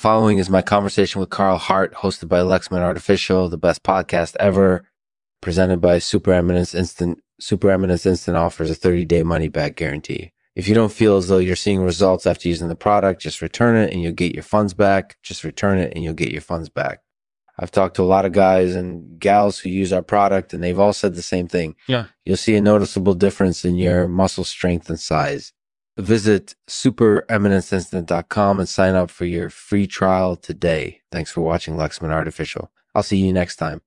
following is my conversation with Carl Hart, hosted by Lexman Artificial, the best podcast ever, presented by Super Eminence Instant. Super Eminence Instant offers a 30 day money back guarantee. If you don't feel as though you're seeing results after using the product, just return it and you'll get your funds back. Just return it and you'll get your funds back. I've talked to a lot of guys and gals who use our product and they've all said the same thing. Yeah. You'll see a noticeable difference in your muscle strength and size. Visit supereminenceinstant.com and sign up for your free trial today. Thanks for watching Lexman Artificial. I'll see you next time.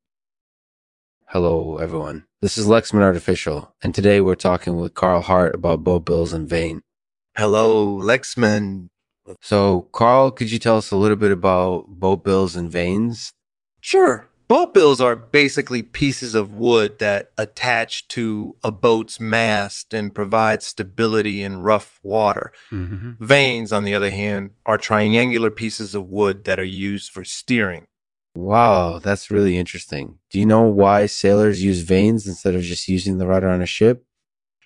Hello, everyone. This is Lexman Artificial, and today we're talking with Carl Hart about boat bills and vane. Hello, Lexman. So, Carl, could you tell us a little bit about boat bills and vanes? Sure. Boat bills are basically pieces of wood that attach to a boat's mast and provide stability in rough water. Mm-hmm. Vanes, on the other hand, are triangular pieces of wood that are used for steering. Wow, that's really interesting. Do you know why sailors use vanes instead of just using the rudder on a ship?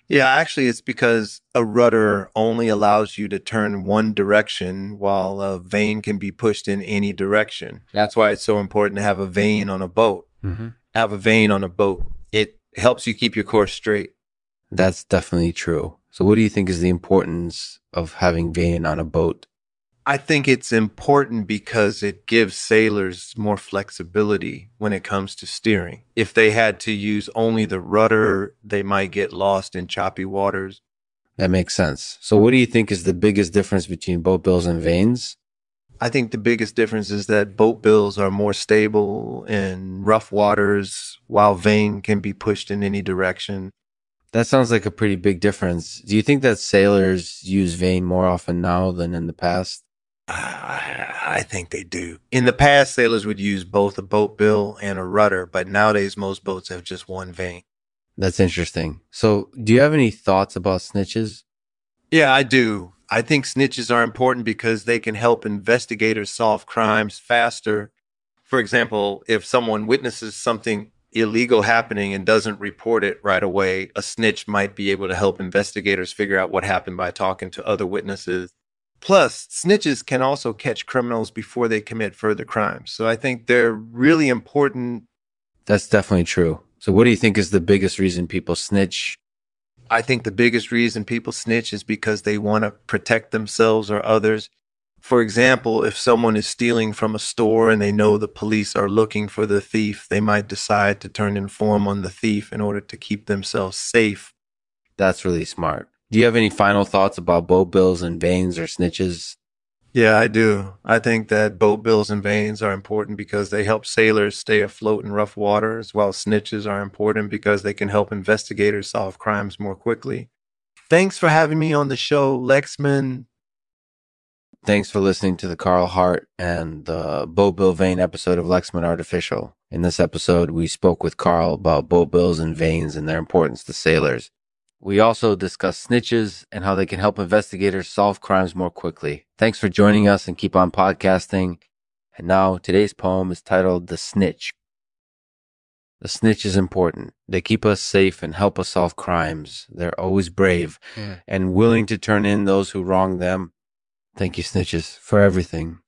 Yeah, actually, it's because a rudder only allows you to turn one direction while a vane can be pushed in any direction. That's why it's so important to have a vane on a boat. Mm-hmm. Have a vane on a boat. It helps you keep your course straight. That's definitely true. So, what do you think is the importance of having vane on a boat? I think it's important because it gives sailors more flexibility when it comes to steering. If they had to use only the rudder, they might get lost in choppy waters. That makes sense. So, what do you think is the biggest difference between boat bills and vanes? I think the biggest difference is that boat bills are more stable in rough waters, while vane can be pushed in any direction. That sounds like a pretty big difference. Do you think that sailors use vane more often now than in the past? I think they do. In the past, sailors would use both a boat bill and a rudder, but nowadays most boats have just one vane. That's interesting. So, do you have any thoughts about snitches? Yeah, I do. I think snitches are important because they can help investigators solve crimes faster. For example, if someone witnesses something illegal happening and doesn't report it right away, a snitch might be able to help investigators figure out what happened by talking to other witnesses. Plus, snitches can also catch criminals before they commit further crimes. So I think they're really important. That's definitely true. So, what do you think is the biggest reason people snitch? I think the biggest reason people snitch is because they want to protect themselves or others. For example, if someone is stealing from a store and they know the police are looking for the thief, they might decide to turn inform on the thief in order to keep themselves safe. That's really smart. Do you have any final thoughts about boat bills and vanes or snitches? Yeah, I do. I think that boat bills and vanes are important because they help sailors stay afloat in rough waters, while snitches are important because they can help investigators solve crimes more quickly. Thanks for having me on the show, Lexman. Thanks for listening to the Carl Hart and the Boat Bill Vane episode of Lexman Artificial. In this episode, we spoke with Carl about boat bills and vanes and their importance to sailors. We also discuss snitches and how they can help investigators solve crimes more quickly. Thanks for joining us and keep on podcasting. And now today's poem is titled The Snitch. The snitch is important. They keep us safe and help us solve crimes. They're always brave Yeah. and willing to turn in those who wrong them. Thank you, snitches, for everything.